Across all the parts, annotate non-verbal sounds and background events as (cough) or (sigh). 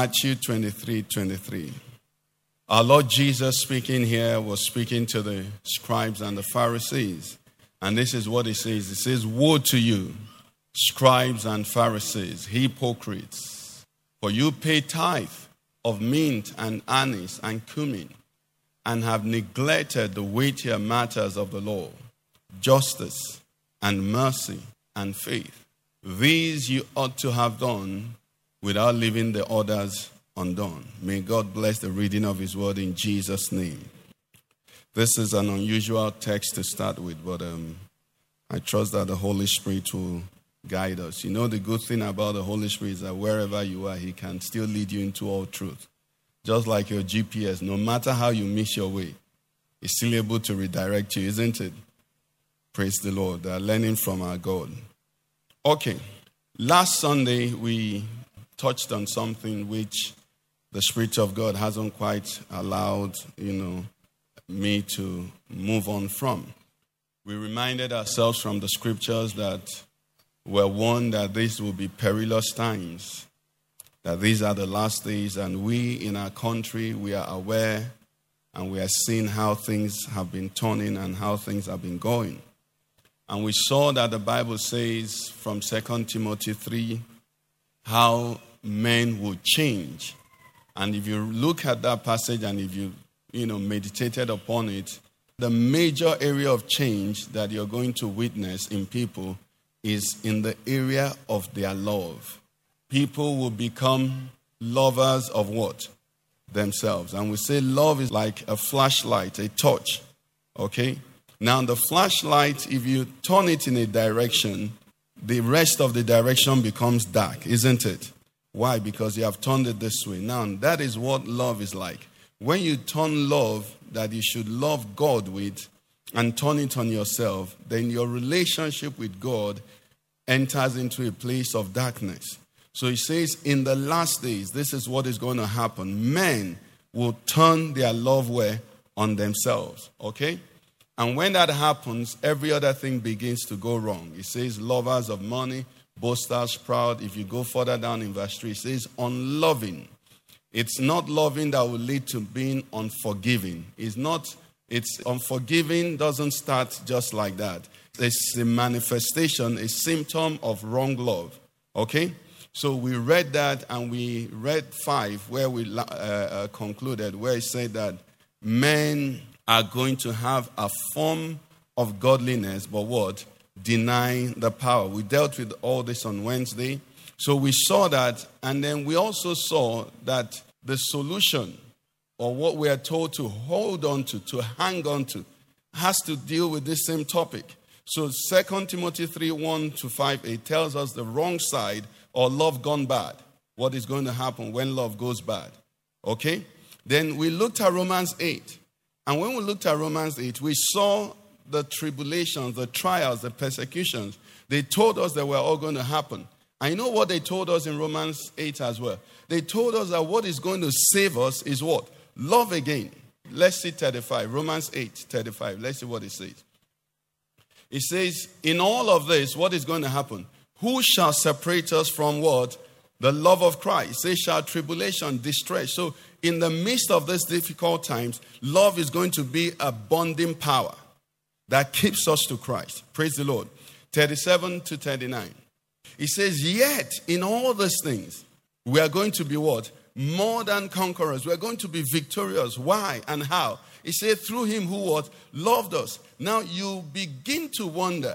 Matthew 23 23. Our Lord Jesus speaking here was speaking to the scribes and the Pharisees. And this is what he says He says, Woe to you, scribes and Pharisees, hypocrites, for you pay tithe of mint and anise and cumin, and have neglected the weightier matters of the law, justice and mercy and faith. These you ought to have done without leaving the others undone. May God bless the reading of His word in Jesus' name. This is an unusual text to start with, but um, I trust that the Holy Spirit will guide us. You know, the good thing about the Holy Spirit is that wherever you are, He can still lead you into all truth. Just like your GPS, no matter how you miss your way, He's still able to redirect you, isn't it? Praise the Lord. Are learning from our God. Okay, last Sunday we touched on something which the Spirit of God hasn't quite allowed, you know, me to move on from. We reminded ourselves from the scriptures that we're warned that these will be perilous times, that these are the last days, and we in our country, we are aware and we are seeing how things have been turning and how things have been going. And we saw that the Bible says from 2 Timothy 3 how men will change. And if you look at that passage and if you, you know, meditated upon it, the major area of change that you're going to witness in people is in the area of their love. People will become lovers of what? Themselves. And we say love is like a flashlight, a torch. Okay? Now, the flashlight, if you turn it in a direction, the rest of the direction becomes dark, isn't it? Why? Because you have turned it this way. Now, that is what love is like. When you turn love that you should love God with and turn it on yourself, then your relationship with God enters into a place of darkness. So he says, in the last days, this is what is going to happen. Men will turn their love way on themselves. Okay? And when that happens, every other thing begins to go wrong. He says, lovers of money, boasters, proud. If you go further down in verse 3, it says, unloving. It's not loving that will lead to being unforgiving. It's not, it's unforgiving doesn't start just like that. It's a manifestation, a symptom of wrong love. Okay? So we read that and we read five where we uh, uh, concluded, where it said that men are going to have a form of godliness, but what? Denying the power. We dealt with all this on Wednesday. So we saw that, and then we also saw that the solution, or what we are told to hold on to, to hang on to, has to deal with this same topic. So 2 Timothy 3 1 to 5 8 tells us the wrong side or love gone bad. What is going to happen when love goes bad? Okay? Then we looked at Romans 8. And when we looked at Romans 8, we saw the tribulations, the trials, the persecutions. They told us they were all going to happen. I know what they told us in Romans 8 as well. They told us that what is going to save us is what? Love again. Let's see 35. Romans 8, 35. Let's see what it says. It says, In all of this, what is going to happen? Who shall separate us from what? The love of Christ. They shall tribulation, distress. So, in the midst of these difficult times, love is going to be a bonding power that keeps us to Christ. Praise the Lord. 37 to 39. He says, Yet in all these things, we are going to be what? More than conquerors. We are going to be victorious. Why and how? He said, Through him who what? Loved us. Now you begin to wonder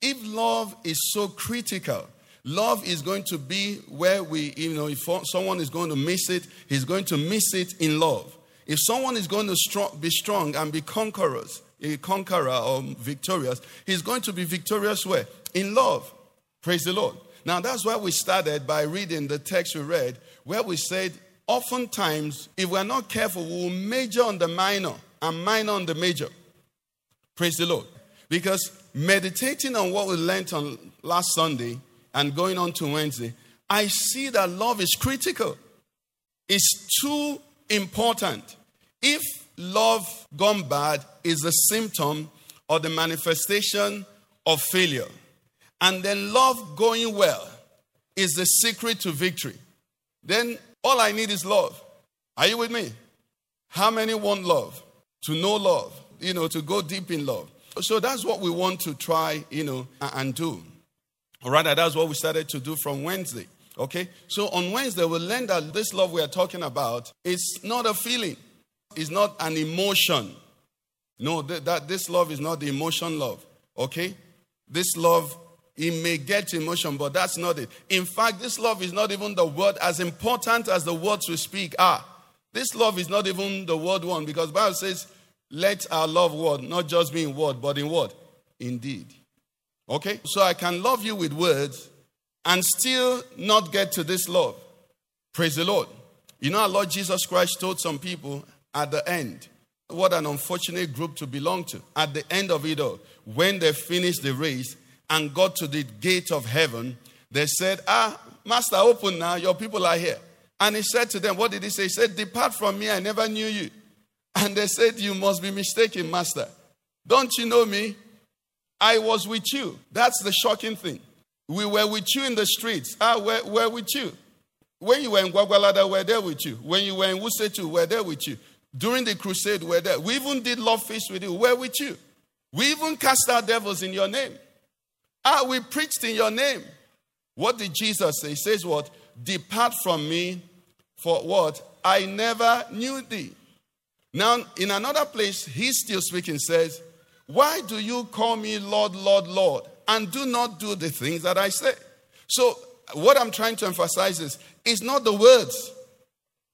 if love is so critical. Love is going to be where we, you know, if someone is going to miss it, he's going to miss it in love. If someone is going to be strong and be conquerors, a conqueror or victorious, he's going to be victorious where? In love. Praise the Lord. Now that's why we started by reading the text we read, where we said oftentimes, if we're not careful, we'll major on the minor and minor on the major. Praise the Lord. Because meditating on what we learned on last Sunday and going on to Wednesday, I see that love is critical. It's too important. If love gone bad is a symptom or the manifestation of failure, and then love going well is the secret to victory, then all I need is love. Are you with me? How many want love? To know love, you know, to go deep in love. So that's what we want to try, you know, and do. Or rather, that's what we started to do from Wednesday. Okay? So on Wednesday, we learned that this love we are talking about is not a feeling, it's not an emotion. No, th- that this love is not the emotion love. Okay? This love, it may get emotion, but that's not it. In fact, this love is not even the word as important as the words we speak are. This love is not even the word one because Bible says, let our love word not just be in word, but in word. Indeed. Okay? So I can love you with words and still not get to this love. Praise the Lord. You know, our Lord Jesus Christ told some people at the end, what an unfortunate group to belong to. At the end of it all, when they finished the race and got to the gate of heaven, they said, Ah, Master, open now, your people are here. And he said to them, What did he say? He said, Depart from me, I never knew you. (laughs) And they said, You must be mistaken, Master. Don't you know me? I was with you. That's the shocking thing. We were with you in the streets. Ah, we're, we're with you. When you were in Gwagwalada, we're there with you. When you were in Wuse 2, we're there with you. During the crusade, we're there. We even did love feast with you. We're with you. We even cast out devils in your name. Ah, we preached in your name. What did Jesus say? He says, What? Depart from me for what? I never knew thee. Now, in another place, he's still speaking, says, Why do you call me Lord, Lord, Lord, and do not do the things that I say? So, what I'm trying to emphasize is, it's not the words.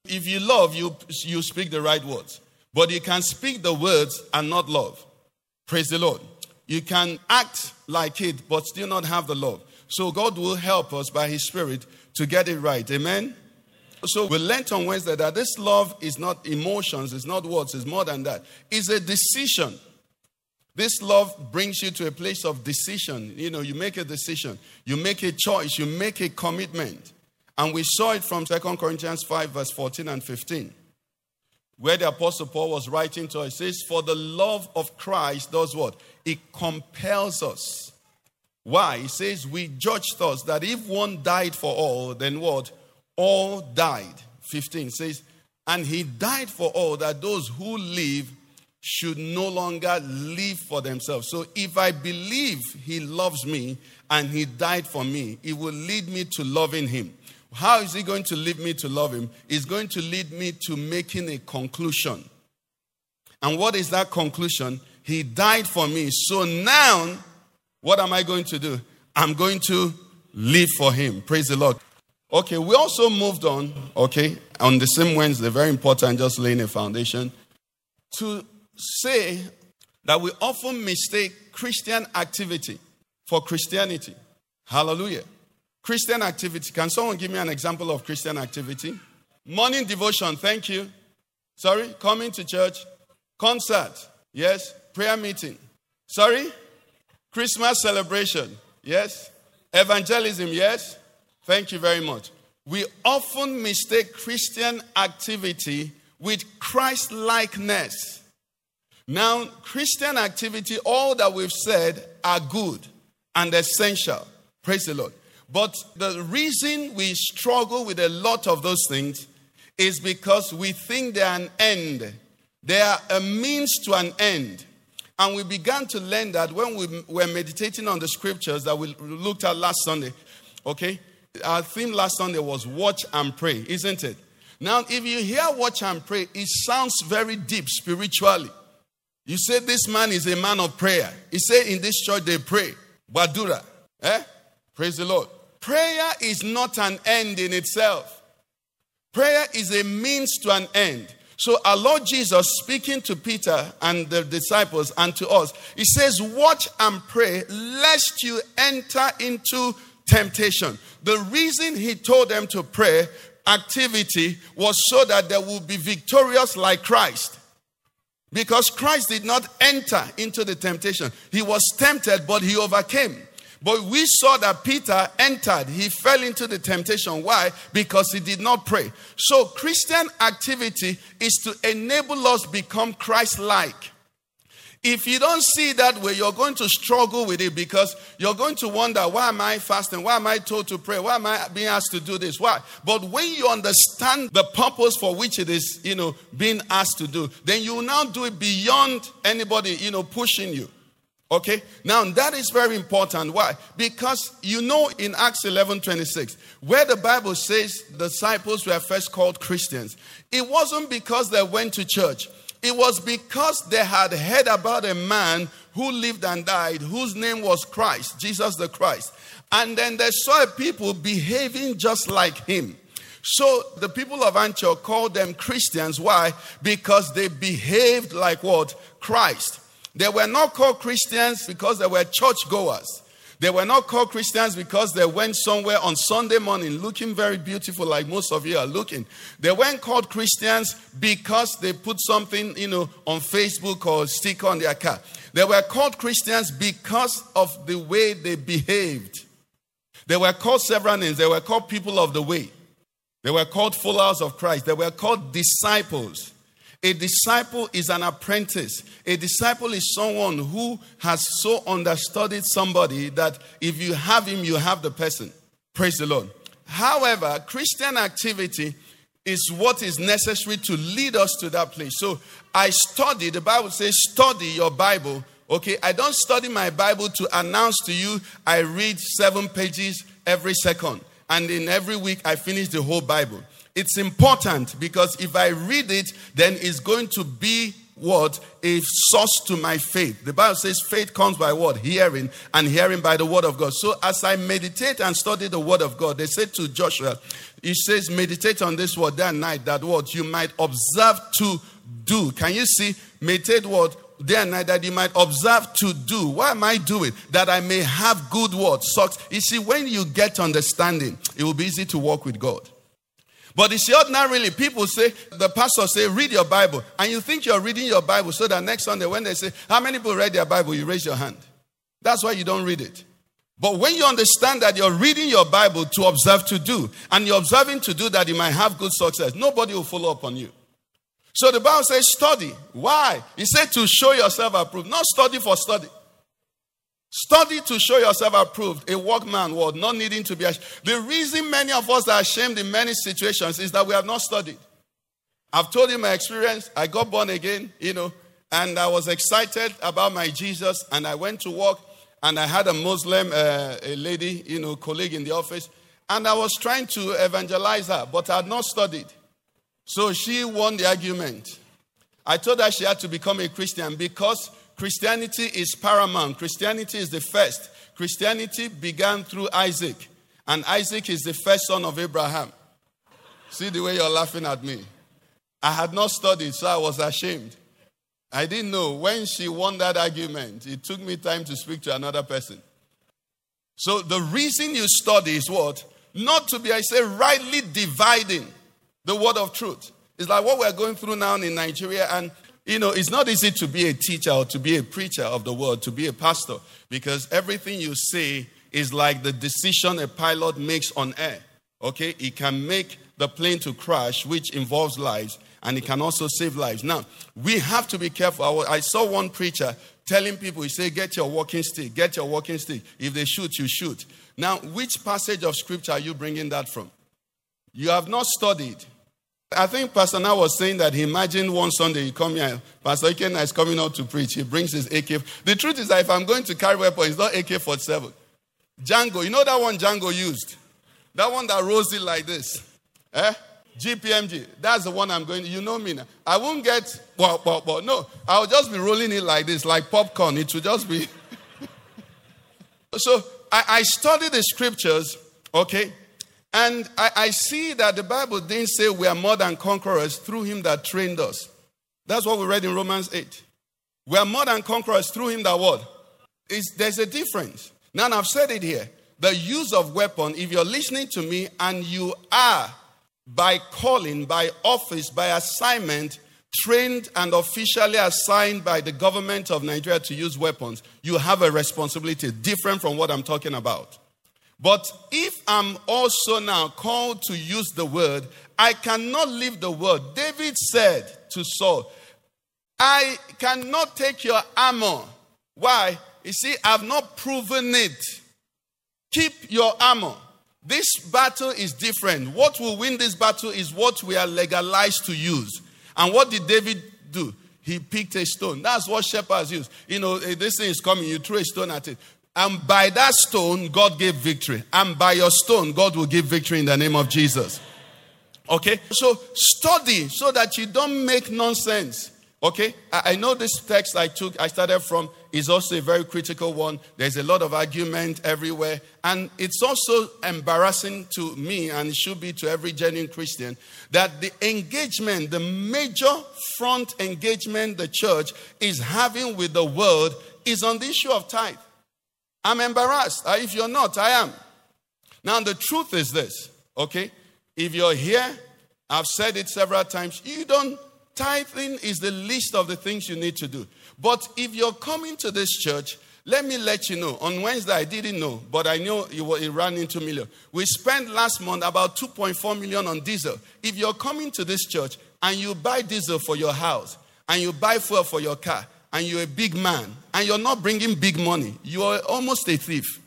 If you love, you, you speak the right words. But you can speak the words and not love. Praise the Lord. You can act like it, but still not have the love. So God will help us by His Spirit to get it right. Amen. So we learned on Wednesday that this love is not emotions, it's not words, it's more than that. It's a decision. This love brings you to a place of decision. You know, you make a decision, you make a choice, you make a commitment. And we saw it from 2 Corinthians 5, verse 14 and 15, where the Apostle Paul was writing to us. He says, For the love of Christ does what? It compels us. Why? He says, We judge thus that if one died for all, then what? All died. 15 says, And he died for all, that those who live should no longer live for themselves. So if I believe he loves me and he died for me, it will lead me to loving him. How is he going to lead me to love him? He's going to lead me to making a conclusion. And what is that conclusion? He died for me. So now, what am I going to do? I'm going to live for him. Praise the Lord. Okay, we also moved on, okay, on the same Wednesday, very important, just laying a foundation, to say that we often mistake Christian activity for Christianity. Hallelujah. Christian activity. Can someone give me an example of Christian activity? Morning devotion, thank you. Sorry, coming to church. Concert, yes. Prayer meeting. Sorry? Christmas celebration, yes. Evangelism, yes. Thank you very much. We often mistake Christian activity with Christ likeness. Now, Christian activity, all that we've said are good and essential. Praise the Lord. But the reason we struggle with a lot of those things is because we think they're an end. They are a means to an end. And we began to learn that when we were meditating on the scriptures that we looked at last Sunday. Okay? Our theme last Sunday was watch and pray, isn't it? Now, if you hear watch and pray, it sounds very deep spiritually. You say this man is a man of prayer. He said in this church they pray. Badura. Eh? Praise the Lord. Prayer is not an end in itself. Prayer is a means to an end. So our Lord Jesus speaking to Peter and the disciples and to us, he says, watch and pray lest you enter into temptation. The reason he told them to pray, activity was so that they will be victorious like Christ. Because Christ did not enter into the temptation. He was tempted, but he overcame. But we saw that Peter entered, he fell into the temptation. Why? Because he did not pray. So, Christian activity is to enable us become Christ like. If you don't see that way, you're going to struggle with it because you're going to wonder, why am I fasting? Why am I told to pray? Why am I being asked to do this? Why? But when you understand the purpose for which it is, you know, being asked to do, then you will now do it beyond anybody, you know, pushing you. Okay? Now that is very important. Why? Because you know in Acts 11 26, where the Bible says disciples were first called Christians, it wasn't because they went to church. It was because they had heard about a man who lived and died, whose name was Christ, Jesus the Christ. And then they saw people behaving just like him. So the people of Antioch called them Christians. Why? Because they behaved like what? Christ. They were not called Christians because they were churchgoers. They were not called Christians because they went somewhere on Sunday morning looking very beautiful, like most of you are looking. They weren't called Christians because they put something, you know, on Facebook or sticker on their car. They were called Christians because of the way they behaved. They were called several names. They were called people of the way. They were called followers of Christ. They were called disciples. A disciple is an apprentice. A disciple is someone who has so understudied somebody that if you have him, you have the person. Praise the Lord. However, Christian activity is what is necessary to lead us to that place. So I study, the Bible says, study your Bible. Okay, I don't study my Bible to announce to you I read seven pages every second. And in every week I finish the whole Bible. It's important because if I read it, then it's going to be what? A source to my faith. The Bible says faith comes by what? Hearing, and hearing by the word of God. So as I meditate and study the word of God, they said to Joshua, he says, meditate on this word that night, that what you might observe to do. Can you see? Meditate what? Day and night that you might observe to do. Why am I doing? That I may have good words. Socks. You see, when you get understanding, it will be easy to walk with God. But you see, ordinarily, people say, the pastor say, read your Bible. And you think you're reading your Bible so that next Sunday, when they say, how many people read their Bible? You raise your hand. That's why you don't read it. But when you understand that you're reading your Bible to observe to do, and you're observing to do that you might have good success, nobody will follow up on you. So the Bible says, study. Why? He said to show yourself approved, not study for study. Study to show yourself approved, a workman word, not needing to be ashamed. The reason many of us are ashamed in many situations is that we have not studied. I've told you my experience. I got born again, you know, and I was excited about my Jesus, and I went to work, and I had a Muslim, uh, a lady, you know, colleague in the office, and I was trying to evangelize her, but I had not studied. So she won the argument. I told her she had to become a Christian because Christianity is paramount. Christianity is the first. Christianity began through Isaac, and Isaac is the first son of Abraham. See the way you're laughing at me. I had not studied, so I was ashamed. I didn't know. When she won that argument, it took me time to speak to another person. So the reason you study is what? Not to be, I say, rightly dividing the word of truth. It's like what we're going through now in Nigeria, and you know, it's not easy to be a teacher or to be a preacher of the word, to be a pastor, because everything you say is like the decision a pilot makes on air. Okay? It can make the plane to crash, which involves lives, and it can also save lives. Now, we have to be careful. I saw one preacher telling people, he said, Get your walking stick, get your walking stick. If they shoot, you shoot. Now, which passage of scripture are you bringing that from? You have not studied. I think Pastor Now was saying that he imagined one Sunday he come here, Pastor Ikenna is coming out to preach. He brings his AK. The truth is that if I'm going to carry weapon, it's not AK 47. Django, you know that one Django used? That one that rolls it like this. Eh? GPMG. That's the one I'm going to. You know me now. I won't get, but, but, but no. I'll just be rolling it like this, like popcorn. It will just be. (laughs) so I, I study the scriptures, okay? And I, I, see that the Bible didn't say we are more than conquerors through him that trained us. That's what we read in Romans 8. We are more than conquerors through him that what? It's, there's a difference. Now, I've said it here. The use of weapon, if you're listening to me and you are by calling, by office, by assignment, trained and officially assigned by the government of Nigeria to use weapons, you have a responsibility different from what I'm talking about. But if I'm also now called to use the word, I cannot leave the word. David said to Saul, I cannot take your armor. Why? You see, I've not proven it. Keep your armor. This battle is different. What will win this battle is what we are legalized to use. And what did David do? He picked a stone. That's what shepherds use. You know, eh, this thing is coming, you throw a stone at it. And by that stone, God gave victory. And by your stone, God will give victory in the name of Jesus. Okay? So study so that you don't make nonsense. Okay? I, I know this text I took, I started from, is also a very critical one. There's a lot of argument everywhere. And it's also embarrassing to me, and it should be to every genuine Christian, that the engagement, the major front engagement the church is having with the world is on the issue of tithe. I'm embarrassed. Uh, If you're not, I am. Now, the truth is this, okay? If you're here, I've said it several times, you don't, tithing is the least of the things you need to do. But if you're coming to this church, let me let you know. On Wednesday, I didn't know, but I know it, ran into million. We spent last month about 2.4 million on diesel. If you're coming to this church and you buy diesel for your house and you buy fuel for your car and you're a big man and you're not bringing big money, you're almost a thief.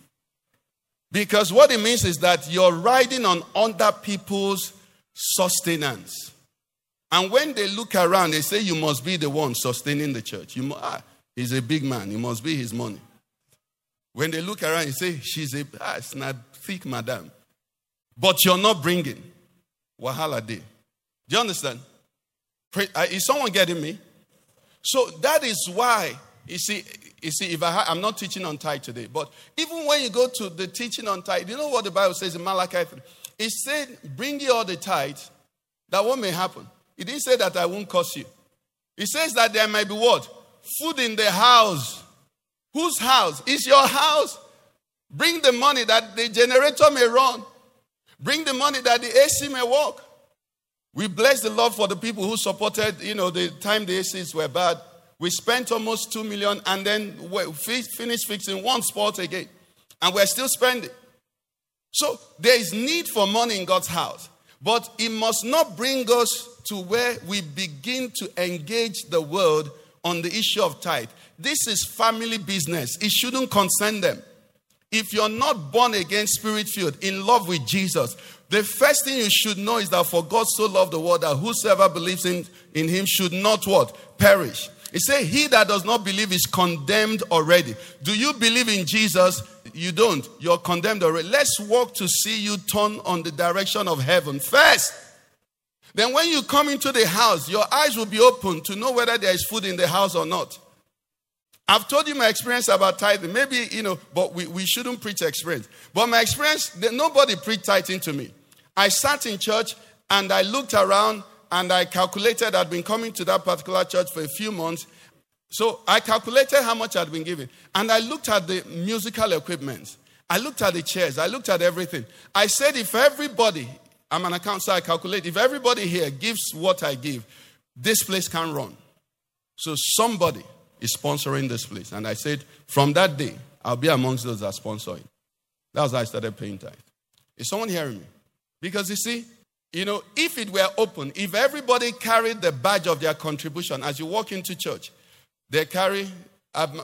Because what it means is that you're riding on other people's sustenance. And when they look around, they say, You must be the one sustaining the church. You ah, he's a big man. It must be his money. When they look around, you say, She's a ah, it's not thick, madam. But you're not bringing. Wahala day. Do you understand? Uh, is someone getting me? So that is why, you see, you see, if I ha- I'm not teaching on tithe today, but even when you go to the teaching on tithe, you know what the Bible says in Malachi 3? It said, Bring ye all the tithe, that what may happen. It didn't say that I won't curse you. It says that there might be what? Food in the house. Whose house? Is your house. Bring the money that the generator may run. Bring the money that the AC may work. We bless the Lord for the people who supported, you know, the time the ACs were bad. We spent almost two million and then we finished fixing one spot again. And we're still spending. So there is need for money in God's house. But it must not bring us to where we begin to engage the world on the issue of tithe. This is family business. It shouldn't concern them. If you're not born again, spirit filled, in love with Jesus, the first thing you should know is that for God so loved the world that whosoever believes in, in him should not what? Perish. He said, He that does not believe is condemned already. Do you believe in Jesus? You don't. You're condemned already. Let's walk to see you turn on the direction of heaven first. Then, when you come into the house, your eyes will be open to know whether there is food in the house or not. I've told you my experience about tithing. Maybe, you know, but we, we shouldn't preach experience. But my experience, nobody preached tithing to me. I sat in church and I looked around and I calculated I'd been coming to that particular church for a few months. So I calculated how much I'd been given. And I looked at the musical equipment. I looked at the chairs. I looked at everything. I said, if everybody, I'm an accountant, so I calculate, if everybody here gives what I give, this place can run. So somebody is sponsoring this place. And I said, from that day, I'll be amongst those that sponsor it. That's how I started paying tithe. Is someone hearing me? Because you see, you know, if it were open, if everybody carried the badge of their contribution as you walk into church, they carry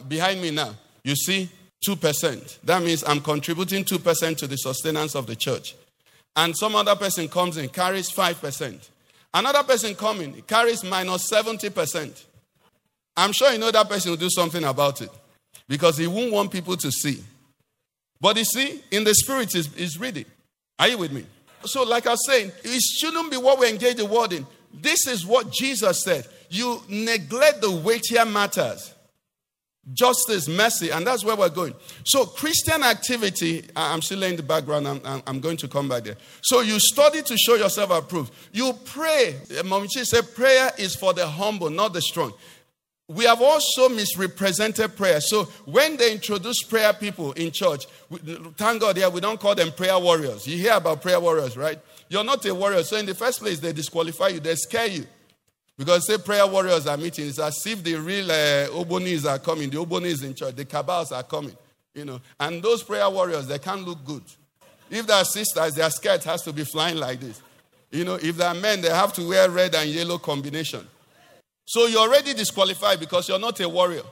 behind me now, you see 2%. That means I'm contributing 2% to the sustenance of the church. And some other person comes in, carries 5%. Another person coming carries minus 70%. I'm sure you know that person will do something about it because he won't want people to see. But you see, in the spirit is, is reading. Are you with me? So, like I was saying, it shouldn't be what we engage the world in. This is what Jesus said. You neglect the weightier matters justice, mercy, and that's where we're going. So, Christian activity, I'm still laying the background, I'm, I'm, going to come back there. So, you study to show yourself approved. You pray. Eh, Momichi said, prayer is for the humble, not the strong. We have also misrepresented prayer. So when they introduce prayer people in church, we, thank God, yeah, we don't call them prayer warriors. You hear about prayer warriors, right? you're not a warrior. So in the first place, they disqualify you, they scare you. Because say prayer warriors are meeting, it's as if the real uh, Obonis are coming, the Obonis in church, the cabals are coming, you know. And those prayer warriors, they can't look good. If they are sisters, their skirt has to be flying like this. You know, if they are men, they have to wear red and yellow combination. So you're already disqualified because you're not a warrior.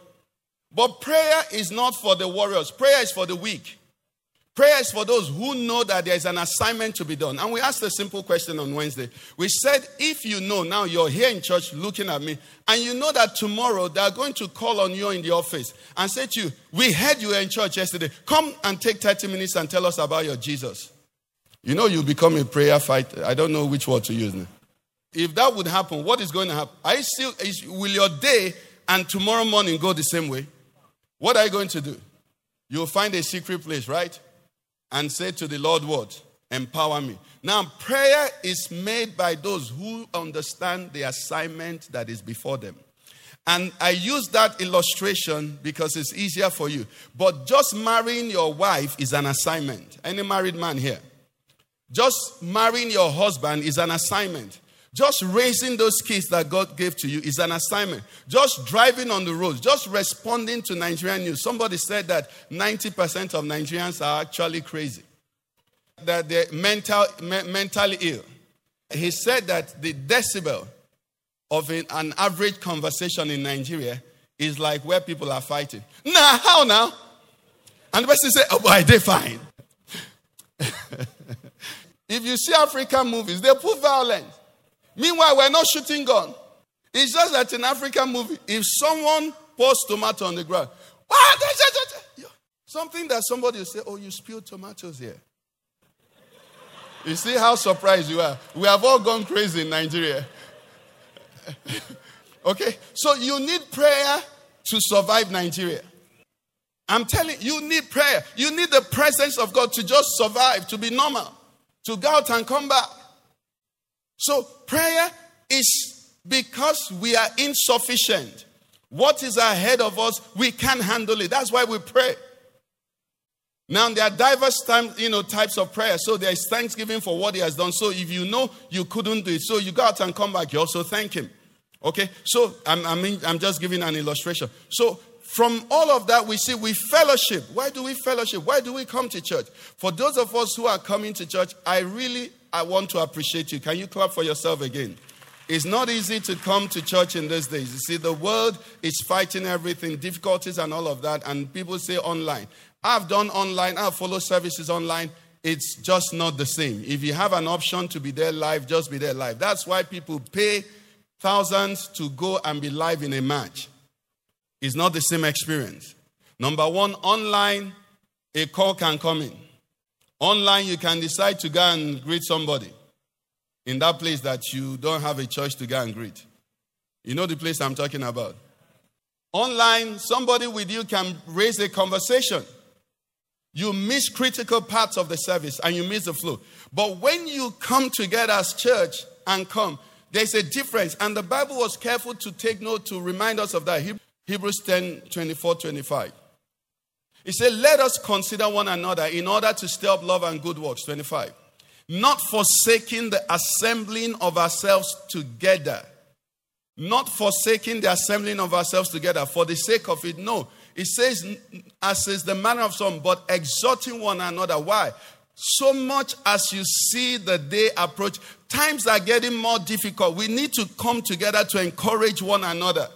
But prayer is not for the warriors, prayer is for the weak. Prayer is for those who know that there is an assignment to be done. And we asked a simple question on Wednesday. We said, if you know now you're here in church looking at me, and you know that tomorrow they are going to call on you in the office and say to you, We heard you were in church yesterday. Come and take 30 minutes and tell us about your Jesus. You know, you become a prayer fighter. I don't know which word to use now. If that would happen, what is going to happen? You still, is, will your day and tomorrow morning go the same way? What are you going to do? You'll find a secret place, right? and say to the Lord, What? Empower me. Now, prayer is made by those who understand the assignment that is before them. And I use that illustration because it's easier for you. But just marrying your wife is an assignment. Any married man here? Just marrying your husband is an assignment. Just raising those kids that God gave to you is an assignment. Just driving on the roads, just responding to Nigerian news. Somebody said that 90% of Nigerians are actually crazy, that they're mental, me- mentally ill. He said that the decibel of an, average conversation in Nigeria is like where people are fighting. Nah, how now? And the person say, oh boy, they fine. (laughs) if you see African movies, they put violence. Meanwhile, we're not shooting gun. It's just that in African movie, if someone pours tomato on the ground, ah, something that somebody will say, oh, you spilled tomatoes here. You see how surprised you are. We have all gone crazy in Nigeria. (laughs) okay? So you need prayer to survive Nigeria. I'm telling you, you need prayer. You need the presence of God to just survive, to be normal, to go out and come back. So prayer is because we are insufficient. What is ahead of us, we can't handle it. That's why we pray. Now there are diverse time, you know, types of prayer. So there is thanksgiving for what he has done. So if you know you couldn't do it, so you go out and come back, you also thank him. Okay, so I'm, I mean, I'm just giving an illustration. So from all of that, we see we fellowship. Why do we fellowship? Why do we come to church? For those of us who are coming to church, I really I want to appreciate you. Can you clap for yourself again? It's not easy to come to church in these days. You see, the world is fighting everything, difficulties and all of that, and people say online. I've done online, I've followed services online. It's just not the same. If you have an option to be there live, just be there live. That's why people pay thousands to go and be live in a match. It's not the same experience. Number one, online, a call can come in. Online, you can decide to go and greet somebody in that place that you don't have a choice to go and greet. You know the place I'm talking about. Online, somebody with you can raise a conversation. You miss critical parts of the service and you miss the flow. But when you come together as church and come, there's a difference. And the Bible was careful to take note to remind us of that. Hebrews 10 24 25. He said, Let us consider one another in order to stir up love and good works. 25. Not forsaking the assembling of ourselves together. Not forsaking the assembling of ourselves together for the sake of it. No. It says, as is the manner of some, but exhorting one another. Why? So much as you see the day approach, times are getting more difficult. We need to come together to encourage one another.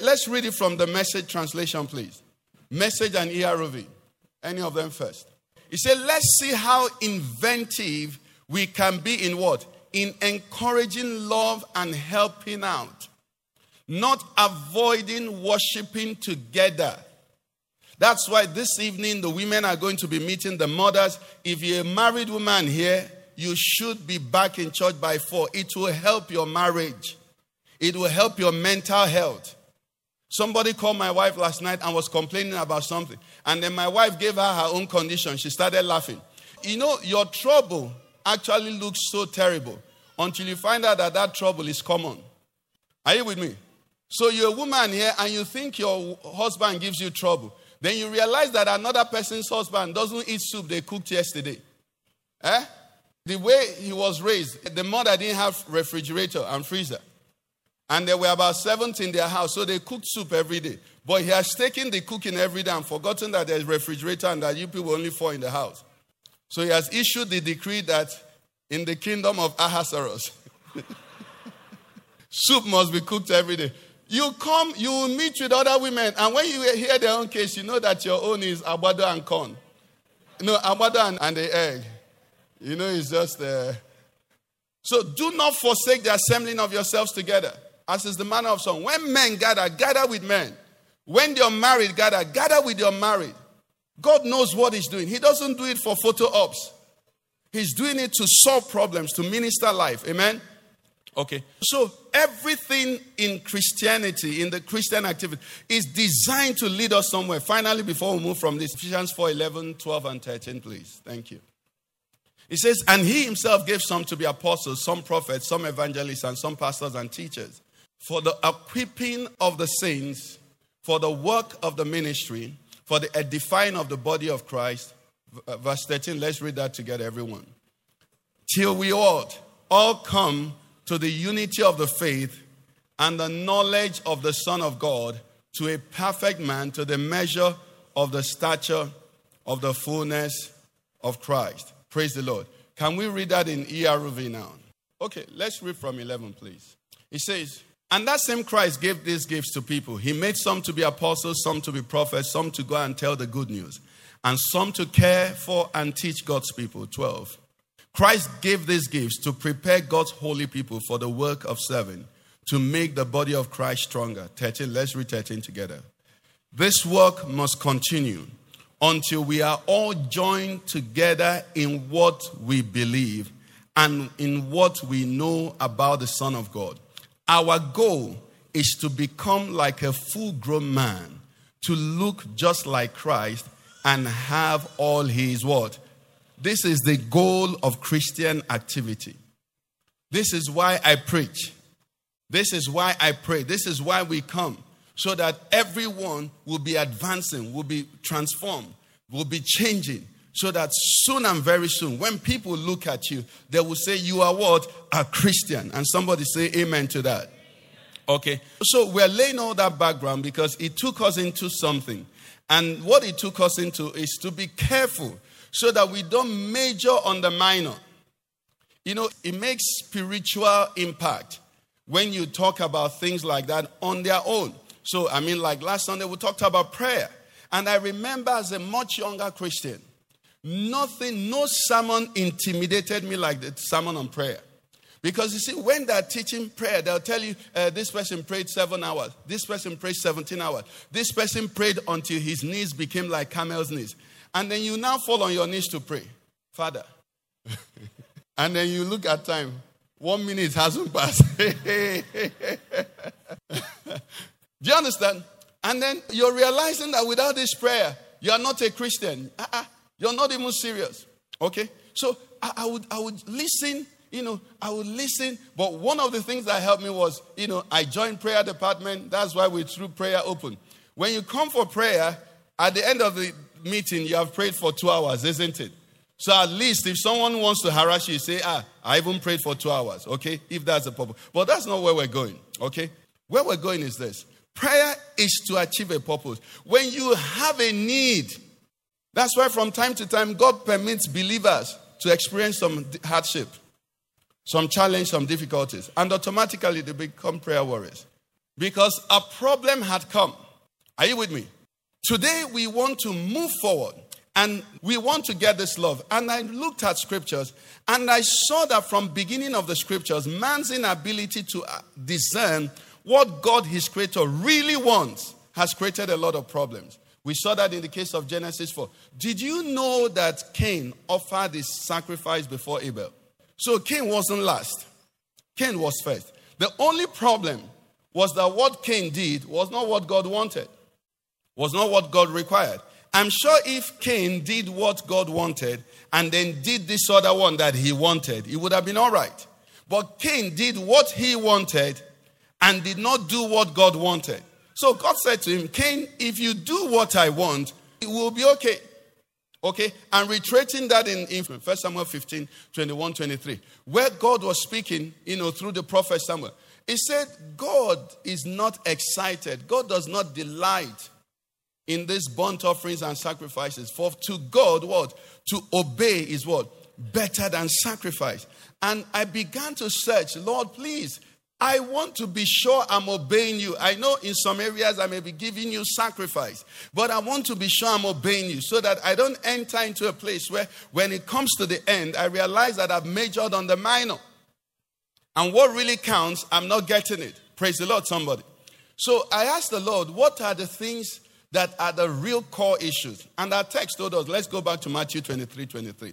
Let's read it from the message translation, please. Message and ERV. Any of them first. He said, let's see how inventive we can be in what? In encouraging love and helping out. Not avoiding worshiping together. That's why this evening the women are going to be meeting the mothers. If you're a married woman here, you should be back in church by four. It will help your marriage, it will help your mental health. Somebody called my wife last night and was complaining about something. And then my wife gave her her own condition. She started laughing. You know, your trouble actually looks so terrible until you find out that that trouble is common. Are you with me? So you're a woman here and you think your husband gives you trouble. Then you realize that another person's husband doesn't eat soup they cooked yesterday. Eh? The way he was raised, the mother didn't have refrigerator and freezer. And there were about 70 in their house, so they cooked soup every day. But he has taken the cooking every day and forgotten that there's refrigerator and that you people only four in the house. So he has issued the decree that in the kingdom of Ahasuerus, (laughs) soup must be cooked every day. You come, you will meet with other women, and when you hear their own case, you know that your own is abado and corn. No, abado and, and the egg. You know, it's just. Uh... So do not forsake the assembling of yourselves together, as is the manner of some. When men gather, gather with men. When you're married, gather, gather with your married. God knows what He's doing. He doesn't do it for photo ops. He's doing it to solve problems, to minister life. Amen? Okay. So everything in Christianity, in the Christian activity, is designed to lead us somewhere. Finally, before we move from this, Ephesians 4 11, 12, and 13, please. Thank you. He says, And he himself gave some to be apostles, some prophets, some evangelists, and some pastors and teachers, for the equipping of the saints, for the work of the ministry, for the edifying of the body of Christ. Uh, verse 13, let's read that together, everyone. Till we all, all come to the unity of the faith and the knowledge of the Son of God, to a perfect man, to the measure of the stature of the fullness of Christ. Praise the Lord. Can we read that in ERV now? Okay, let's read from 11, please. It says, And that same Christ gave these gifts to people. He made some to be apostles, some to be prophets, some to go and tell the good news, and some to care for and teach God's people. 12. Christ gave these gifts to prepare God's holy people for the work of serving, to make the body of Christ stronger. 13, let's read 13 together. This work must continue until we are all joined together in what we believe and in what we know about the Son of God. Our goal is to become like a full grown man, to look just like Christ and have all his what? This is the goal of Christian activity. This is why I preach. This is why I pray. This is why we come. So that everyone will be advancing, will be transformed, will be changing. So that soon and very soon, when people look at you, they will say, You are what? A Christian. And somebody say amen to that. Okay. So we're laying all that background because it took us into something. And what it took us into is to be careful so that we don't major on the minor. You know, it makes spiritual impact when you talk about things like that on their own. So, I mean, like last Sunday, we talked about prayer. And I remember as a much younger Christian, nothing, no sermon intimidated me like the sermon on prayer. Because you see, when they're teaching prayer, they'll tell you uh, this person prayed seven hours, this person prayed 17 hours, this person prayed until his knees became like camel's knees. And then you now fall on your knees to pray, Father. (laughs) and then you look at time, one minute hasn't passed. (laughs) Do you understand? And then you're realizing that without this prayer, you are not a Christian. Uh-uh, you're not even serious. Okay? So I, I, would I would listen, you know, I would listen. But one of the things that helped me was, you know, I joined prayer department. That's why we threw prayer open. When you come for prayer, at the end of the meeting, you have prayed for two hours, isn't it? So at least if someone wants to harass you, say, ah, I even prayed for two hours, okay? If that's the purpose. But that's not where we're going, okay? Where we're going is this. Prayer is to achieve a purpose. When you have a need, that's why from time to time God permits believers to experience some hardship, some challenge, some difficulties, and automatically they become prayer warriors. Because a problem had come. Are you with me? Today we want to move forward and we want to get this love. And I looked at scriptures and I saw that from beginning of the scriptures, man's inability to uh, discern what God, his creator, really wants has created a lot of problems. We saw that in the case of Genesis 4. Did you know that Cain offered his sacrifice before Abel? So Cain wasn't last, Cain was first. The only problem was that what Cain did was not what God wanted, was not what God required. I'm sure if Cain did what God wanted and then did this other one that he wanted, it would have been all right. But Cain did what he wanted and did not do what God wanted. So God said to him, Cain, if you do what I want, it will be okay. Okay? And reiterating that in, in 1 Samuel 15, 21, 23, where God was speaking, you know, through the prophet Samuel. He said, God is not excited. God does not delight in these burnt offerings and sacrifices. For to God, what? To obey is what? Better than sacrifice. And I began to search, Lord, please, I want to be sure I'm obeying you. I know in some areas I may be giving you sacrifice, but I want to be sure I'm obeying you so that I don't enter into a place where when it comes to the end, I realize that I've majored on the minor. And what really counts, I'm not getting it. Praise the Lord, somebody. So I asked the Lord, what are the things that are the real core issues? And our text told us, let's go back to Matthew 23 23.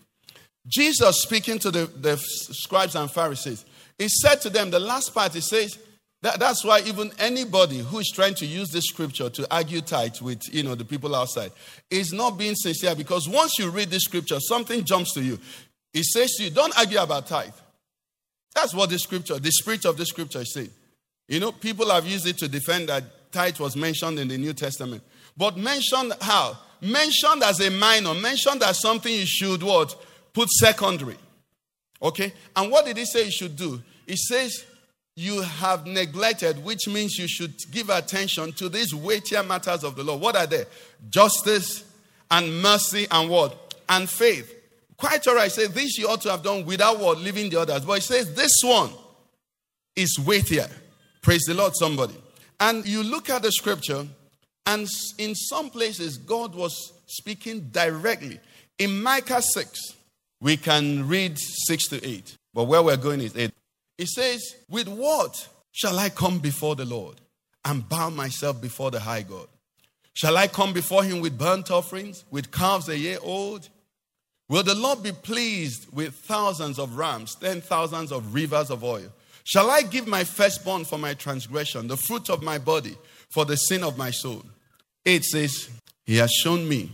Jesus speaking to the, the scribes and Pharisees, he said to them, the last part, he says, that, that's why even anybody who is trying to use this scripture to argue tight with you know the people outside is not being sincere because once you read this scripture, something jumps to you. It says to you, don't argue about tithe. That's what the scripture, the spirit of the scripture is saying. You know, people have used it to defend that tithe was mentioned in the New Testament. But mentioned how? Mentioned as a minor, mentioned as something you should what? Put secondary. Okay? And what did he say you should do? He says, you have neglected, which means you should give attention to these weightier matters of the law. What are they? Justice and mercy and what? And faith. Quite all right. Say this you ought to have done without what? Leaving the others. But it says this one is weightier. Praise the Lord, somebody. And you look at the scripture, and in some places, God was speaking directly. In Micah 6, we can read 6 to 8. But where we're going is 8. It says, With what shall I come before the Lord and bow myself before the high God? Shall I come before him with burnt offerings, with calves a year old? Will the Lord be pleased with thousands of rams, ten thousands of rivers of oil? Shall I give my firstborn for my transgression, the fruit of my body for the sin of my soul? It says, He has shown me,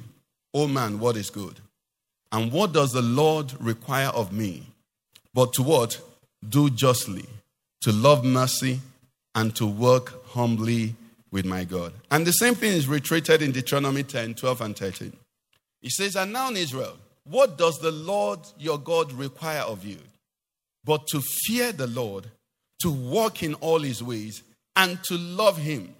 O man, what is good. And what does the Lord require of me? But to what? Do justly, to love mercy, and to work humbly with my God. And the same thing is reiterated in Deuteronomy 10, 12, and 13. He says, And now in Israel, what does the Lord your God require of you? But to fear the Lord, to walk in all his ways, and to love him,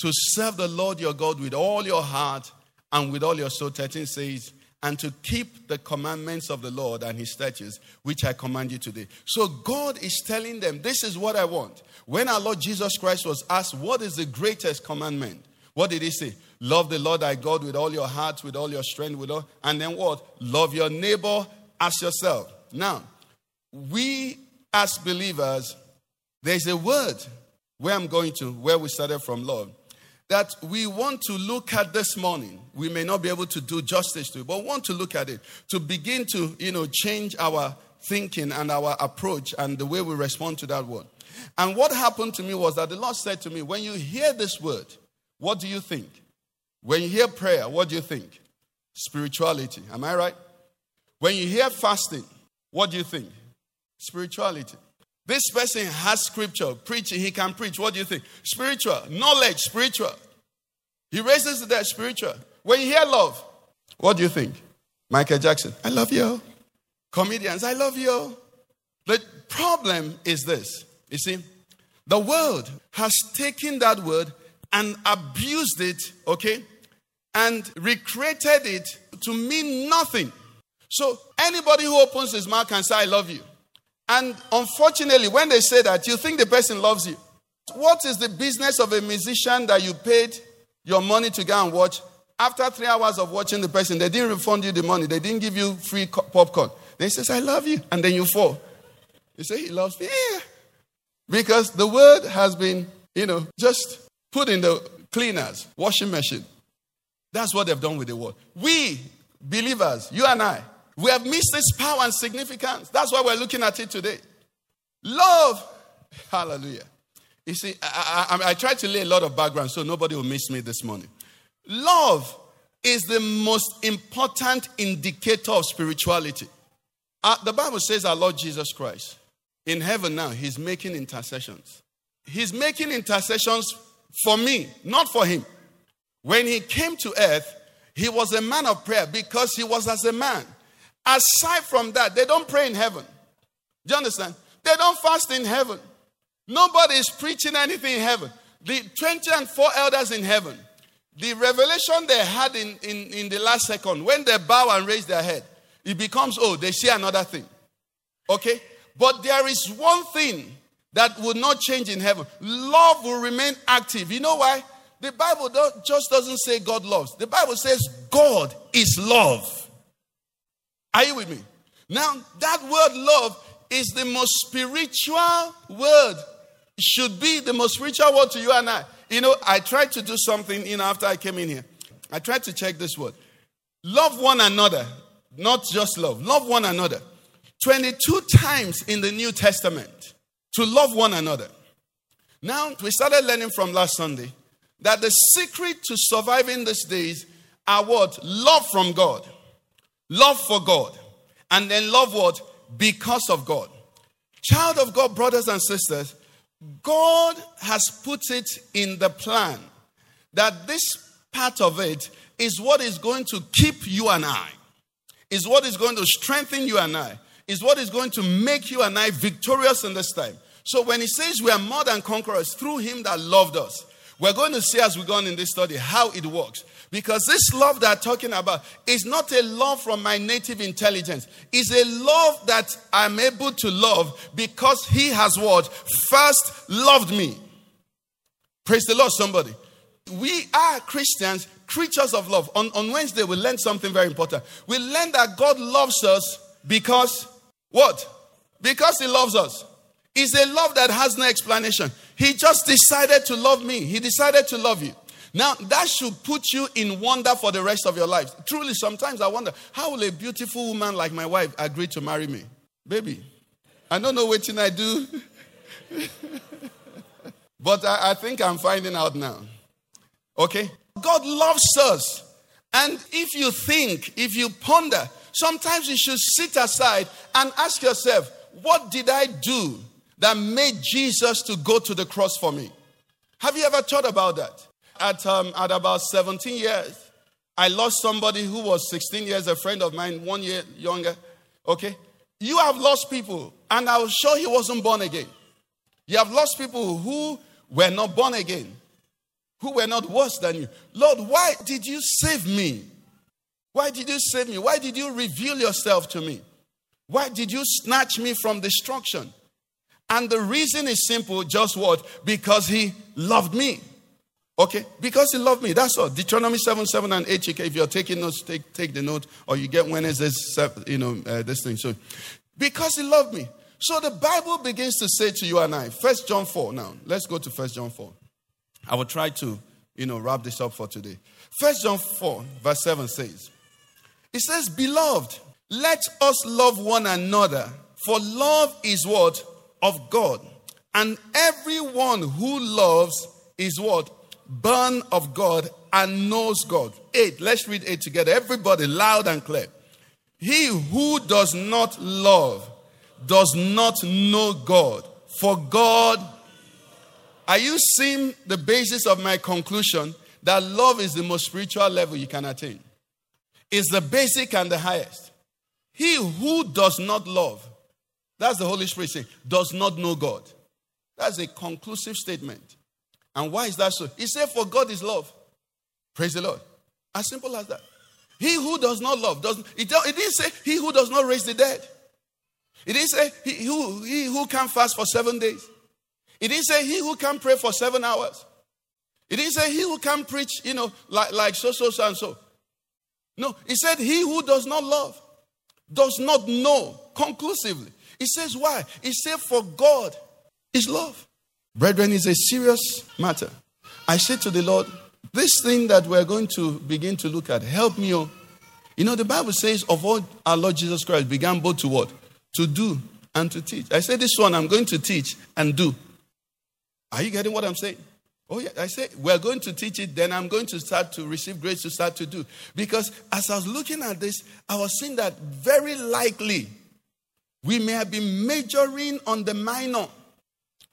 to serve the Lord your God with all your heart and with all your soul. 13 says, and to keep the commandments of the Lord and his statutes, which I command you today. So God is telling them, This is what I want. When our Lord Jesus Christ was asked, What is the greatest commandment? What did he say? Love the Lord thy God with all your heart, with all your strength, with all, and then what? Love your neighbor as yourself. Now, we as believers, there's a word where I'm going to, where we started from love, that we want to look at this morning. We may not be able to do justice to it, but we want to look at it to begin to, you know, change our thinking and our approach and the way we respond to that word. And what happened to me was that the Lord said to me, when you hear this word, what do you think? When you hear prayer, what do you think? Spirituality. Am I right? When you hear fasting, what do you think? Spirituality. This person has scripture, preaching, he can preach. What do you think? Spiritual. Knowledge, spiritual. He raises the dead, spiritual. When you hear love, what do you think? Michael Jackson, I love you. Comedians, I love you. The problem is this you see, the world has taken that word and abused it, okay, and recreated it to mean nothing. So anybody who opens his mouth can say, I love you. And unfortunately, when they say that, you think the person loves you. What is the business of a musician that you paid your money to go and watch? After three hours of watching the person, they didn't refund you the money. They didn't give you free co- popcorn. They says, I love you. And then you fall. You say, he loves me. Yeah. Because the word has been, you know, just put in the cleaners, washing machine. That's what they've done with the word. We, believers, you and I, we have missed its power and significance. That's why we're looking at it today. Love. Hallelujah. You see, I, I, I tried to lay a lot of background so nobody will miss me this morning. Love is the most important indicator of spirituality. Uh, the Bible says our Lord Jesus Christ, in heaven now, he's making intercessions. He's making intercessions for me, not for him. When he came to earth, He was a man of prayer because he was as a man. Aside from that, they don't pray in heaven. Do you understand? They don't fast in heaven. Nobody is preaching anything in heaven. The 20 and 4 elders in heaven, the revelation they had in, in, in the last second, when they bow and raise their head, it becomes, oh, they see another thing. Okay? But there is one thing that will not change in heaven love will remain active. You know why? The Bible just doesn't say God loves, the Bible says God is love. Are you with me? Now, that word love is the most spiritual word, should be the most spiritual word to you and I. You know, I tried to do something, you know, after I came in here. I tried to check this word. Love one another, not just love, love one another. 22 times in the New Testament to love one another. Now, we started learning from last Sunday that the secret to surviving these days are what? Love from God, love for God, and then love what? Because of God. Child of God, brothers and sisters, God has put it in the plan that this part of it is what is going to keep you and I, is what is going to strengthen you and I, is what is going to make you and I victorious in this time. So when he says we are more than conquerors through him that loved us, we're going to see as we go on in this study how it works. Because this love that I'm talking about is not a love from my native intelligence. It's a love that I'm able to love because he has what? First loved me. Praise the Lord, somebody. We are Christians, creatures of love. On, on Wednesday, we learned something very important. We learned that God loves us because what? Because he loves us. It's a love that has no explanation. He just decided to love me. He decided to love you. Now, that should put you in wonder for the rest of your life. Truly, sometimes I wonder how will a beautiful woman like my wife agree to marry me? Baby, I don't know what I do. (laughs) but I, I think I'm finding out now. Okay? God loves us. And if you think, if you ponder, sometimes you should sit aside and ask yourself, what did I do that made Jesus to go to the cross for me? Have you ever thought about that? At, um, at about 17 years, I lost somebody who was 16 years, a friend of mine, one year younger. Okay? You have lost people, and I was sure he wasn't born again. You have lost people who were not born again, who were not worse than you. Lord, why did you save me? Why did you save me? Why did you reveal yourself to me? Why did you snatch me from destruction? And the reason is simple just what? Because he loved me. Okay? Because he loved me. That's all. Deuteronomy 7 7 and 8. If you're taking notes, take, take the note, or you get Wednesday's, you know, uh, this thing. So, because he loved me. So the Bible begins to say to you and I, First John 4 now. Let's go to First John 4. I will try to, you know, wrap this up for today. First John 4, verse 7 says, It says, Beloved, let us love one another, for love is what? Of God. And everyone who loves is what? Born of God and knows God. Eight. Let's read eight together. Everybody, loud and clear. He who does not love does not know God, for God are you seeing the basis of my conclusion that love is the most spiritual level you can attain? It's the basic and the highest. He who does not love, that's the Holy Spirit saying, does not know God. That's a conclusive statement. And why is that so? He said, For God is love. Praise the Lord. As simple as that. He who does not love doesn't. It, it didn't say he who does not raise the dead. It didn't say he who, he who can fast for seven days. It didn't say he who can pray for seven hours. It didn't say he who can preach, you know, like, like so, so, so, and so. No, he said he who does not love does not know conclusively. He says why? He said for God is love. Brethren, is a serious matter. I said to the Lord, this thing that we're going to begin to look at, help me. Oh. You know, the Bible says, of all our Lord Jesus Christ began both to what? To do and to teach. I said, this one I'm going to teach and do. Are you getting what I'm saying? Oh, yeah. I say, we're going to teach it, then I'm going to start to receive grace to start to do. Because as I was looking at this, I was seeing that very likely we may have been majoring on the minor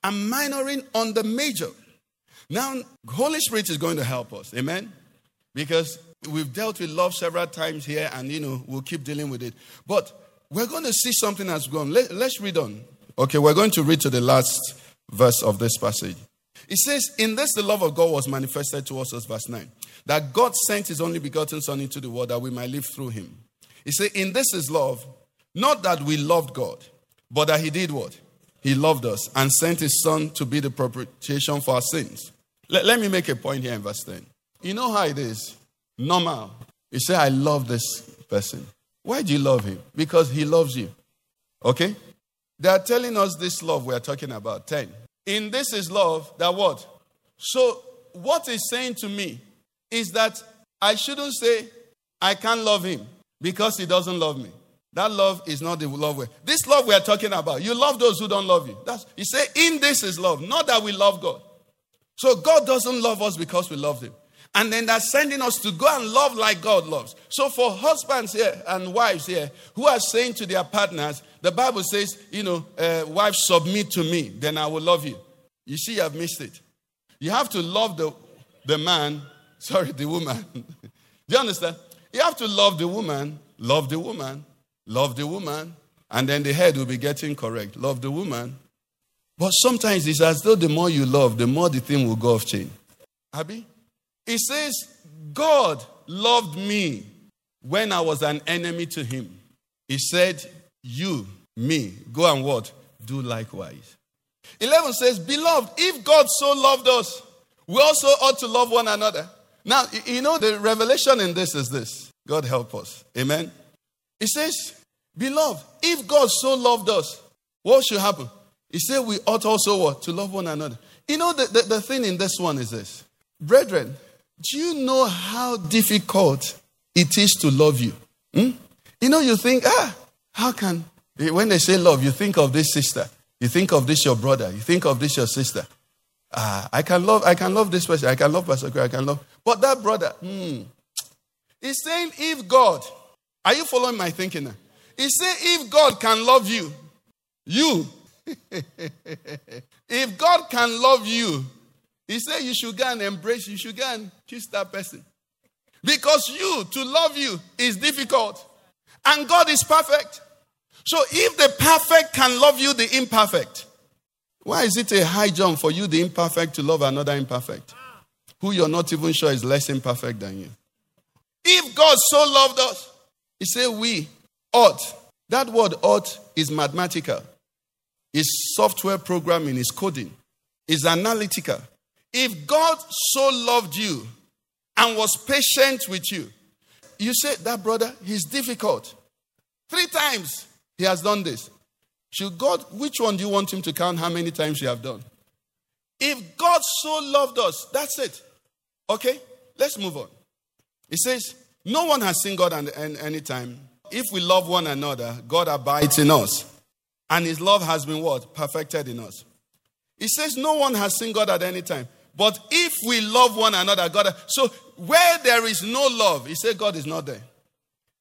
and minoring on the major. Now, Holy Spirit is going to help us. Amen? Because We've dealt with love several times here, and you know, we'll keep dealing with it. But we're going to see something that's gone. Let, let's read on. Okay, we're going to read to the last verse of this passage. It says, In this the love of God was manifested to us, as verse 9. That God sent his only begotten Son into the world that we might live through him. He said, In this is love, not that we loved God, but that he did what? He loved us and sent his Son to be the propitiation for our sins. Let, let me make a point here in verse 10. You know how it is? Normal. You say, I love this person. Why do you love him? Because he loves you. Okay? They are telling us this love we are talking about. 10. In this is love, that what? So, what is saying to me is that I shouldn't say, I can't love him because he doesn't love me. That love is not the love we This love we are talking about, you love those who don't love you. That's he said, in this is love, not that we love God. So God doesn't love us because we love him. And then that's sending us to go and love like God loves. So for husbands here and wives here who are saying to their partners, the Bible says, you know, uh, wives submit to me, then I will love you. You see, you have missed it. You have to love the, the man, (laughs) sorry, the woman. (laughs) Do you understand? You have to love the woman, love the woman, love the woman, and then the head will be getting correct. Love the woman. But sometimes it's as though the more you love, the more the thing will go off chain. Abby? He says, God loved me when I was an enemy to him. He said, You, me, go and what? Do likewise. 11 says, Beloved, if God so loved us, we also ought to love one another. Now, you know, the revelation in this is this God help us. Amen. He says, Beloved, if God so loved us, what should happen? He said we ought also what? To love one another. You know, the, the, the thing in this one is this. Brethren, do you know how difficult it is to love you? Hmm? You know, you think, ah, how can, when they say love, you think of this sister, you think of this your brother, you think of this your sister. Ah, I can love, I can love this person, I can love Pastor I can love, but that brother, hmm. He's saying, if God, are you following my thinking now? He said, if God can love you, you, (laughs) if God can love you, he said you should go and embrace, you should go and kiss that person. Because you, to love you, is difficult. And God is perfect. So if the perfect can love you, the imperfect, why is it a high jump for you, the imperfect, to love another imperfect? Who you're not even sure is less imperfect than you. If God so loved us, He said we ought. That word ought is mathematical, is software programming, is coding, is analytical. If God so loved you and was patient with you, you say, that brother, he's difficult. Three times he has done this. Should God, which one do you want him to count how many times you have done? If God so loved us, that's it. Okay, let's move on. It says, No one has seen God at any time. If we love one another, God abides in us. And his love has been what? Perfected in us. He says, No one has seen God at any time. But if we love one another, God. So where there is no love, he said God is not there.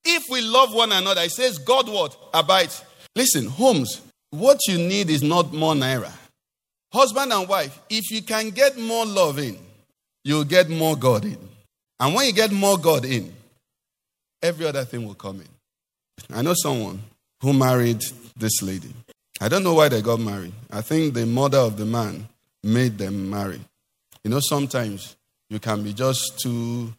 If we love one another, he says God what? Abides. Listen, homes, what you need is not more naira. Husband and wife, if you can get more love in, you'll get more God in. And when you get more God in, every other thing will come in. I know someone who married this lady. I don't know why they got married. I think the mother of the man made them marry. You know, sometimes you can be just too,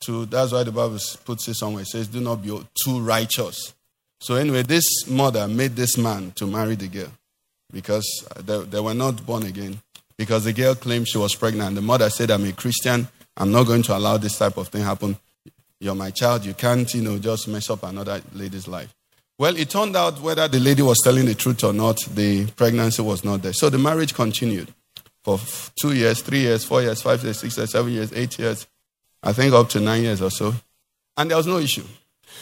too. That's why the Bible puts it somewhere. It says, "Do not be too righteous." So anyway, this mother made this man to marry the girl because they, they were not born again. Because the girl claimed she was pregnant. The mother said, "I'm a Christian. I'm not going to allow this type of thing happen. You're my child. You can't, you know, just mess up another lady's life." Well, it turned out whether the lady was telling the truth or not, the pregnancy was not there. So the marriage continued for two years, three years, four years, five years, six years, seven years, eight years, I think up to nine years or so. And there was no issue.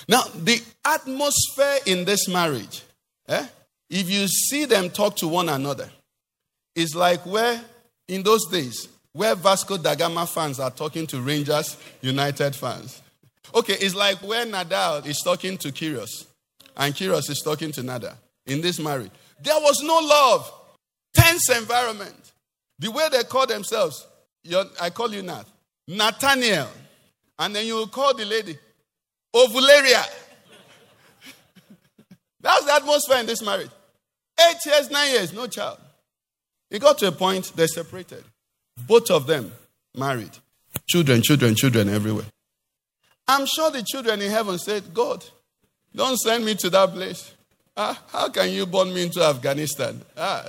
Now, the atmosphere in this marriage, eh, if you see them talk to one another, is like where, in those days, where Vasco da Gama fans are talking to Rangers United fans. Okay, it's like where Nadal is talking to Kyrgios, and Kyrgios is talking to Nadal in this marriage. There was no love, tense environment. The way they call themselves, I call you Nath, Nathaniel And then you will call the lady ovularia. (laughs) That's the atmosphere in this marriage. Eight years, nine years, no child. It got to a point they separated. Both of them married. Children, children, children everywhere. I'm sure the children in heaven said, God, don't send me to that place. Ah, how can you burn me into Afghanistan? Ah,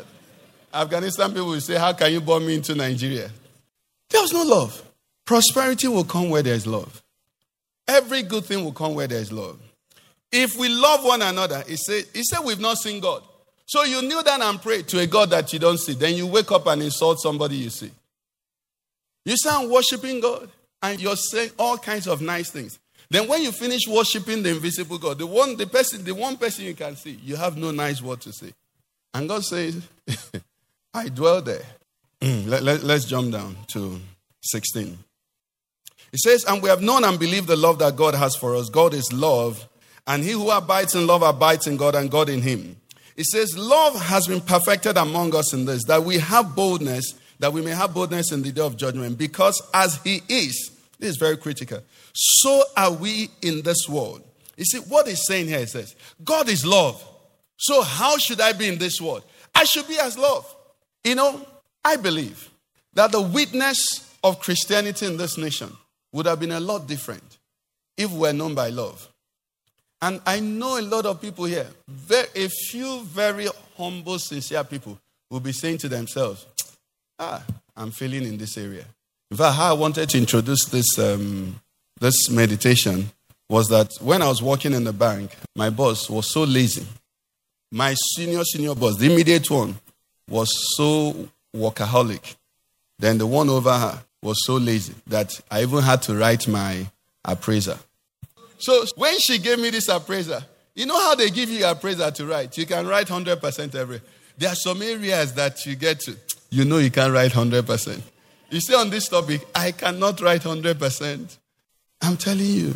Afghanistan people will say, How can you burn me into Nigeria? There was no love. Prosperity will come where there's love. Every good thing will come where there's love. If we love one another, he said, he said we've not seen God. So you kneel down and pray to a God that you don't see. Then you wake up and insult somebody you see. You sound worshiping God and you're saying all kinds of nice things. Then when you finish worshiping the invisible God, the one, the person, the one person you can see, you have no nice word to say. And God says, (laughs) I dwell there. Mm, let, let, let's jump down to 16. It says, And we have known and believed the love that God has for us. God is love, and he who abides in love abides in God, and God in him. It says, Love has been perfected among us in this, that we have boldness, that we may have boldness in the day of judgment, because as he is, this is very critical, so are we in this world. You see, what he's saying here, he says, God is love. So how should I be in this world? I should be as love. You know, I believe that the witness of Christianity in this nation would have been a lot different if we were known by love. And I know a lot of people here, very, a few very humble, sincere people will be saying to themselves, Ah, I'm failing in this area. In fact, how I wanted to introduce this, um, this meditation was that when I was working in the bank, my boss was so lazy. My senior, senior boss, the immediate one, was so workaholic. Then the one over her was so lazy that I even had to write my appraiser. So when she gave me this appraiser, you know how they give you appraiser to write? You can write 100% every. There are some areas that you get to, you know you can't write 100%. You see on this topic, I cannot write 100%. I'm telling you,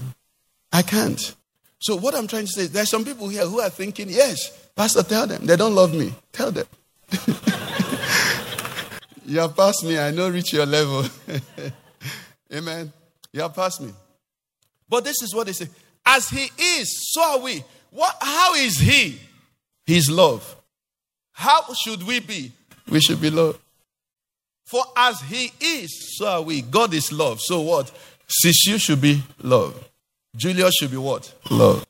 I can't. So what I'm trying to say is there are some people here who are thinking, yes, Pastor, tell them. They don't love me. Tell them. (laughs) you have passed me. I know reach your level. (laughs) Amen. You have passed me. But this is what they say. As he is, so are we. What, how is he? He's love. How should we be? We should be love. For as he is, so are we. God is love. So what? Sishu should be love. Julius should be what? Love.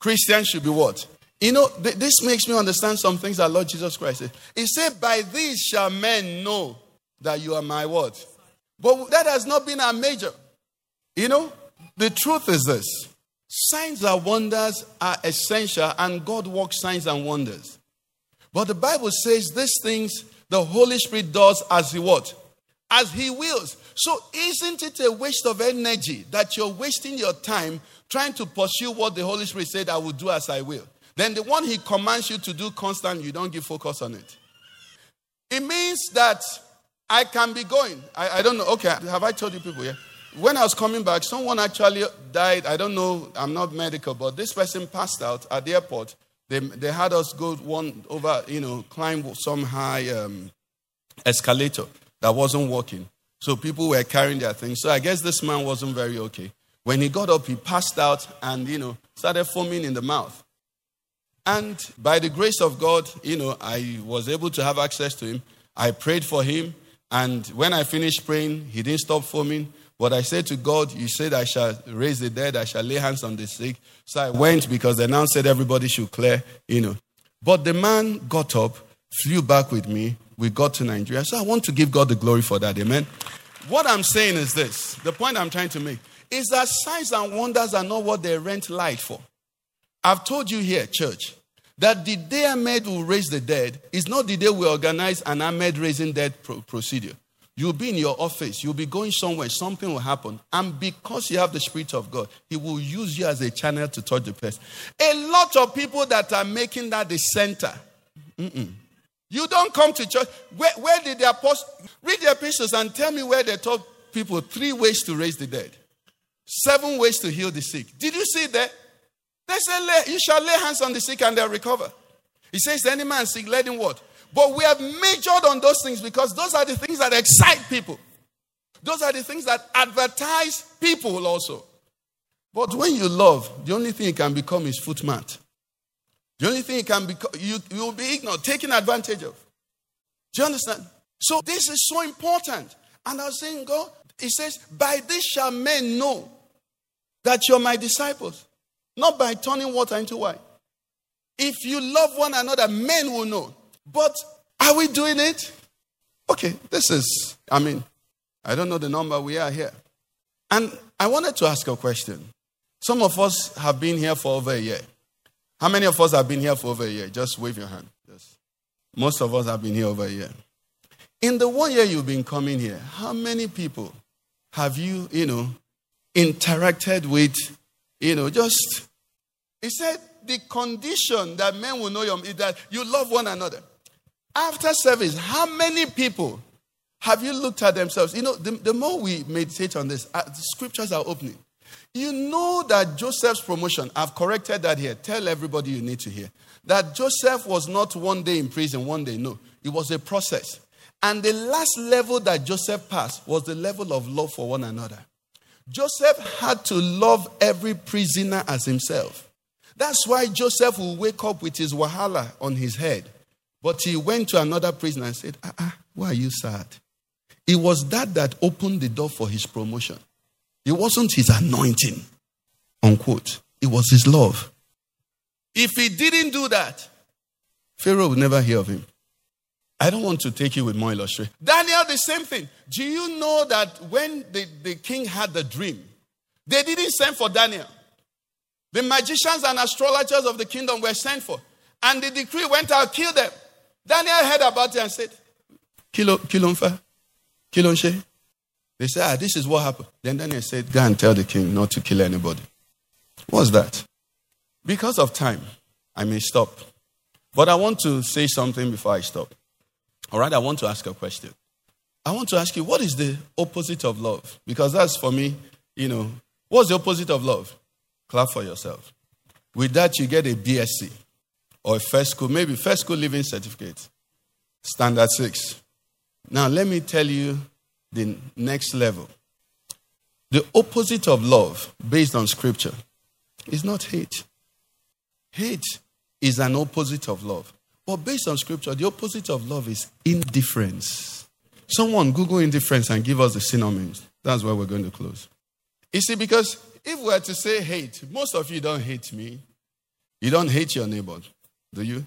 Christian should be what? You know, th- this makes me understand some things that Lord Jesus Christ said. He said, By these shall men know that you are my what? But that has not been our major. You know, the truth is this signs and wonders are essential, and God works signs and wonders. But the Bible says these things the Holy Spirit does as He what? As He wills. So isn't it a waste of energy that you're wasting your time trying to pursue what the Holy Spirit said I will do as I will? Then the one He commands you to do constantly, you don't give focus on it. It means that I can be going. I, I don't know. Okay, have I told you people here? When I was coming back, someone actually died. I don't know, I'm not medical, but this person passed out at the airport. They, they had us go one over, you know, climb some high um, escalator that wasn't working. So people were carrying their things. So I guess this man wasn't very okay. When he got up, he passed out and, you know, started foaming in the mouth. And by the grace of God, you know, I was able to have access to him. I prayed for him. And when I finished praying, he didn't stop foaming. But I said to God, You said I shall raise the dead, I shall lay hands on the sick. So I went because they now said everybody should clear, you know. But the man got up, flew back with me. We got to Nigeria. So I want to give God the glory for that. Amen. What I'm saying is this the point I'm trying to make is that signs and wonders are not what they rent light for. I've told you here, church, that the day Ahmed will raise the dead is not the day we organize an Ahmed raising dead pro- procedure. You'll be in your office, you'll be going somewhere, something will happen. And because you have the Spirit of God, He will use you as a channel to touch the person. A lot of people that are making that the center. Mm-mm. You don't come to church. Where, where did the apostles read the epistles and tell me where they taught people three ways to raise the dead, seven ways to heal the sick? Did you see that? They say, You shall lay hands on the sick and they'll recover. He says, Any man sick, let him what? But we have majored on those things because those are the things that excite people. Those are the things that advertise people also. But when you love, the only thing it can become is footmat. The only thing it can become, you, you will be ignored, taken advantage of. Do you understand? So this is so important. And I was saying, God, He says, by this shall men know that you're my disciples. Not by turning water into wine. If you love one another, men will know. But are we doing it? Okay, this is, I mean, I don't know the number we are here. And I wanted to ask a question. Some of us have been here for over a year. How many of us have been here for over a year? Just wave your hand. Yes. Most of us have been here over a year. In the one year you've been coming here, how many people have you, you know, interacted with, you know, just, he said, the condition that men will know you is that you love one another. After service, how many people have you looked at themselves? You know, the, the more we meditate on this, uh, the scriptures are opening. You know that Joseph's promotion, I've corrected that here. Tell everybody you need to hear. That Joseph was not one day in prison, one day, no. It was a process. And the last level that Joseph passed was the level of love for one another. Joseph had to love every prisoner as himself. That's why Joseph will wake up with his wahala on his head. But he went to another prisoner and said, ah, ah, why are you sad? It was that that opened the door for his promotion. It wasn't his anointing, unquote. It was his love. If he didn't do that, Pharaoh would never hear of him. I don't want to take you with more illustration. Daniel, the same thing. Do you know that when the, the king had the dream, they didn't send for Daniel? The magicians and astrologers of the kingdom were sent for. And the decree went out, kill them. Daniel heard about it and said, Kill Kilonfa, Kilonshe. They said, Ah, this is what happened. Then Daniel said, Go and tell the king not to kill anybody. What's that? Because of time, I may stop. But I want to say something before I stop. All right, I want to ask a question. I want to ask you, what is the opposite of love? Because that's for me, you know, what's the opposite of love? Clap for yourself. With that, you get a BSc or a first school, maybe first school living certificate, standard six. Now, let me tell you the next level. The opposite of love, based on scripture, is not hate. Hate is an opposite of love. But based on scripture, the opposite of love is indifference. Someone Google indifference and give us the synonyms. That's where we're going to close. You see, because if we were to say hate, most of you don't hate me. You don't hate your neighbor, do you?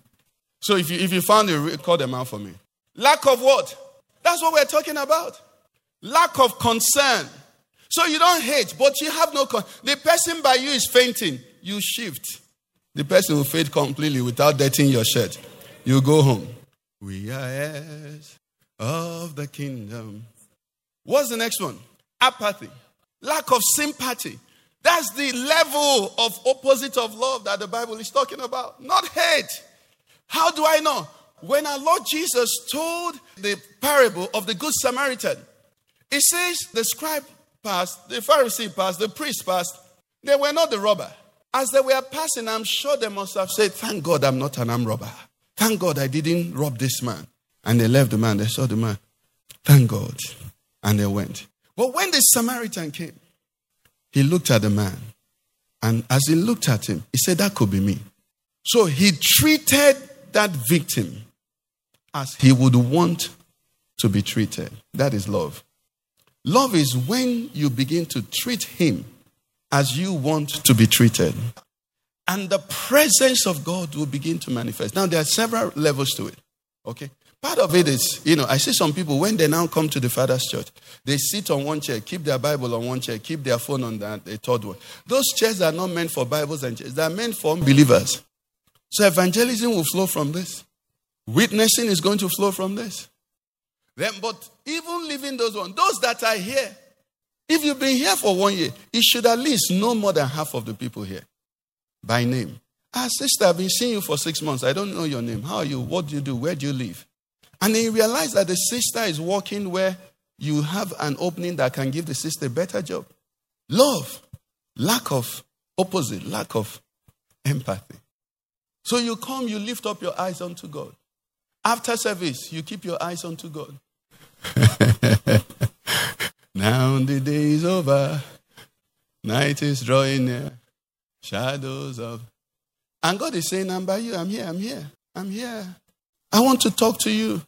So if you, if you found it, call them out for me. Lack of what? That's what we're talking about. Lack of concern. So you don't hate, but you have no con- The person by you is fainting. You shift. The person will fade completely without dirtying your shirt. You go home. We are heirs of the kingdom. What's the next one? Apathy. Lack of sympathy. That's the level of opposite of love that the Bible is talking about, not hate. How do I know? When our Lord Jesus told the parable of the Good Samaritan, it says the scribe passed, the Pharisee passed, the priest passed. They were not the robber. As they were passing, I'm sure they must have said, Thank God I'm not an armed robber. Thank God I didn't rob this man. And they left the man, they saw the man. Thank God. And they went. But when the Samaritan came, he looked at the man. And as he looked at him, he said, That could be me. So he treated that victim as he would want to be treated. That is love. Love is when you begin to treat him as you want to be treated. And the presence of God will begin to manifest. Now, there are several levels to it. Okay? Part of it is, you know, I see some people when they now come to the Father's church, they sit on one chair, keep their Bible on one chair, keep their phone on the, the third one. Those chairs are not meant for Bibles and chairs, they are meant for believers. So evangelism will flow from this. Witnessing is going to flow from this. Then, but even leaving those ones, those that are here, if you've been here for one year, you should at least know more than half of the people here by name. Ah, sister, I've been seeing you for six months. I don't know your name. How are you? What do you do? Where do you live? And then you realize that the sister is working where you have an opening that can give the sister a better job. Love, lack of opposite, lack of empathy. So you come, you lift up your eyes unto God. After service, you keep your eyes unto God. (laughs) Now the day is over. Night is drawing near. Shadows of. And God is saying, I'm by you. I'm here. I'm here. I'm here. I want to talk to you.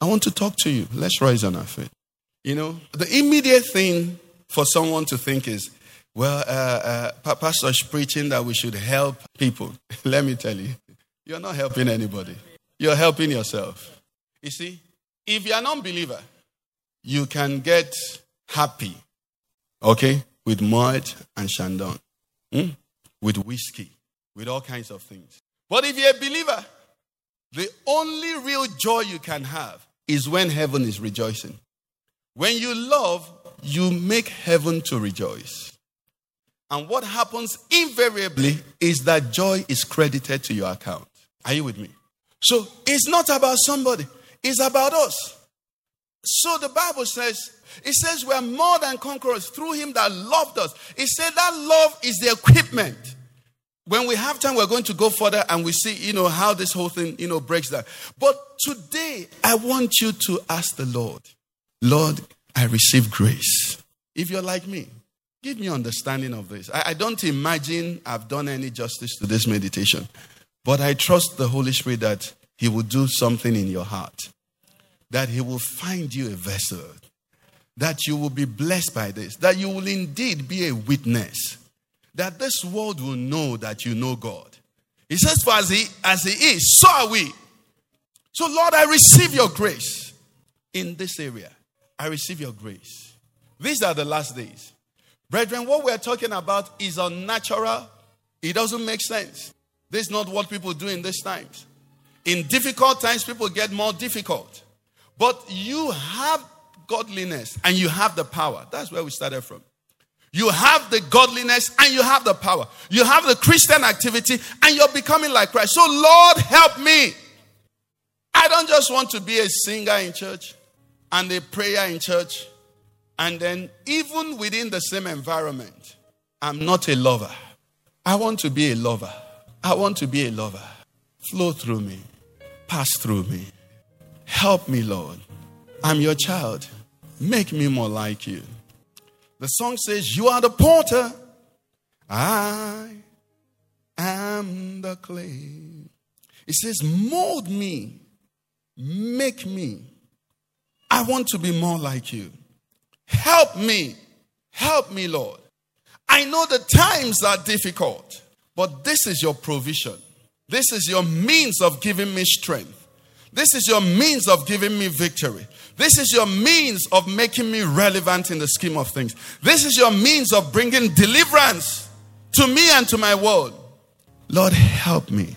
I want to talk to you. Let's rise on our feet. You know, the immediate thing for someone to think is, well, uh, uh, Pastor's preaching that we should help people. (laughs) Let me tell you, you're not helping anybody. You're helping yourself. You see, if you're an unbeliever, you can get happy, okay, with Moët and Chandon, hmm? with whiskey, with all kinds of things. But if you're a believer, the only real joy you can have is when heaven is rejoicing. When you love, you make heaven to rejoice. And what happens invariably is that joy is credited to your account. Are you with me? So it's not about somebody, it's about us. So the Bible says, it says we are more than conquerors through him that loved us. It said that love is the equipment. When we have time, we're going to go further and we see, you know, how this whole thing, you know, breaks down. But today, I want you to ask the Lord, Lord, I receive grace. If you're like me, give me understanding of this. I, I don't imagine I've done any justice to this meditation, but I trust the Holy Spirit that He will do something in your heart, that He will find you a vessel, that you will be blessed by this, that you will indeed be a witness, that this world will know that you know God. He says, For as He, as he is, so are we. So, Lord, I receive your grace in this area. I receive your grace. These are the last days. Brethren, what we're talking about is unnatural. It doesn't make sense. This is not what people do in these times. In difficult times, people get more difficult. But you have godliness and you have the power. That's where we started from. You have the godliness and you have the power. You have the Christian activity and you're becoming like Christ. So, Lord, help me. I don't just want to be a singer in church and a prayer in church. And then, even within the same environment, I'm not a lover. I want to be a lover. I want to be a lover. Flow through me, pass through me. Help me, Lord. I'm your child. Make me more like you. The song says, You are the porter. I am the clay. It says, Mold me, make me. I want to be more like you. Help me. Help me, Lord. I know the times are difficult, but this is your provision. This is your means of giving me strength. This is your means of giving me victory. This is your means of making me relevant in the scheme of things. This is your means of bringing deliverance to me and to my world. Lord, help me.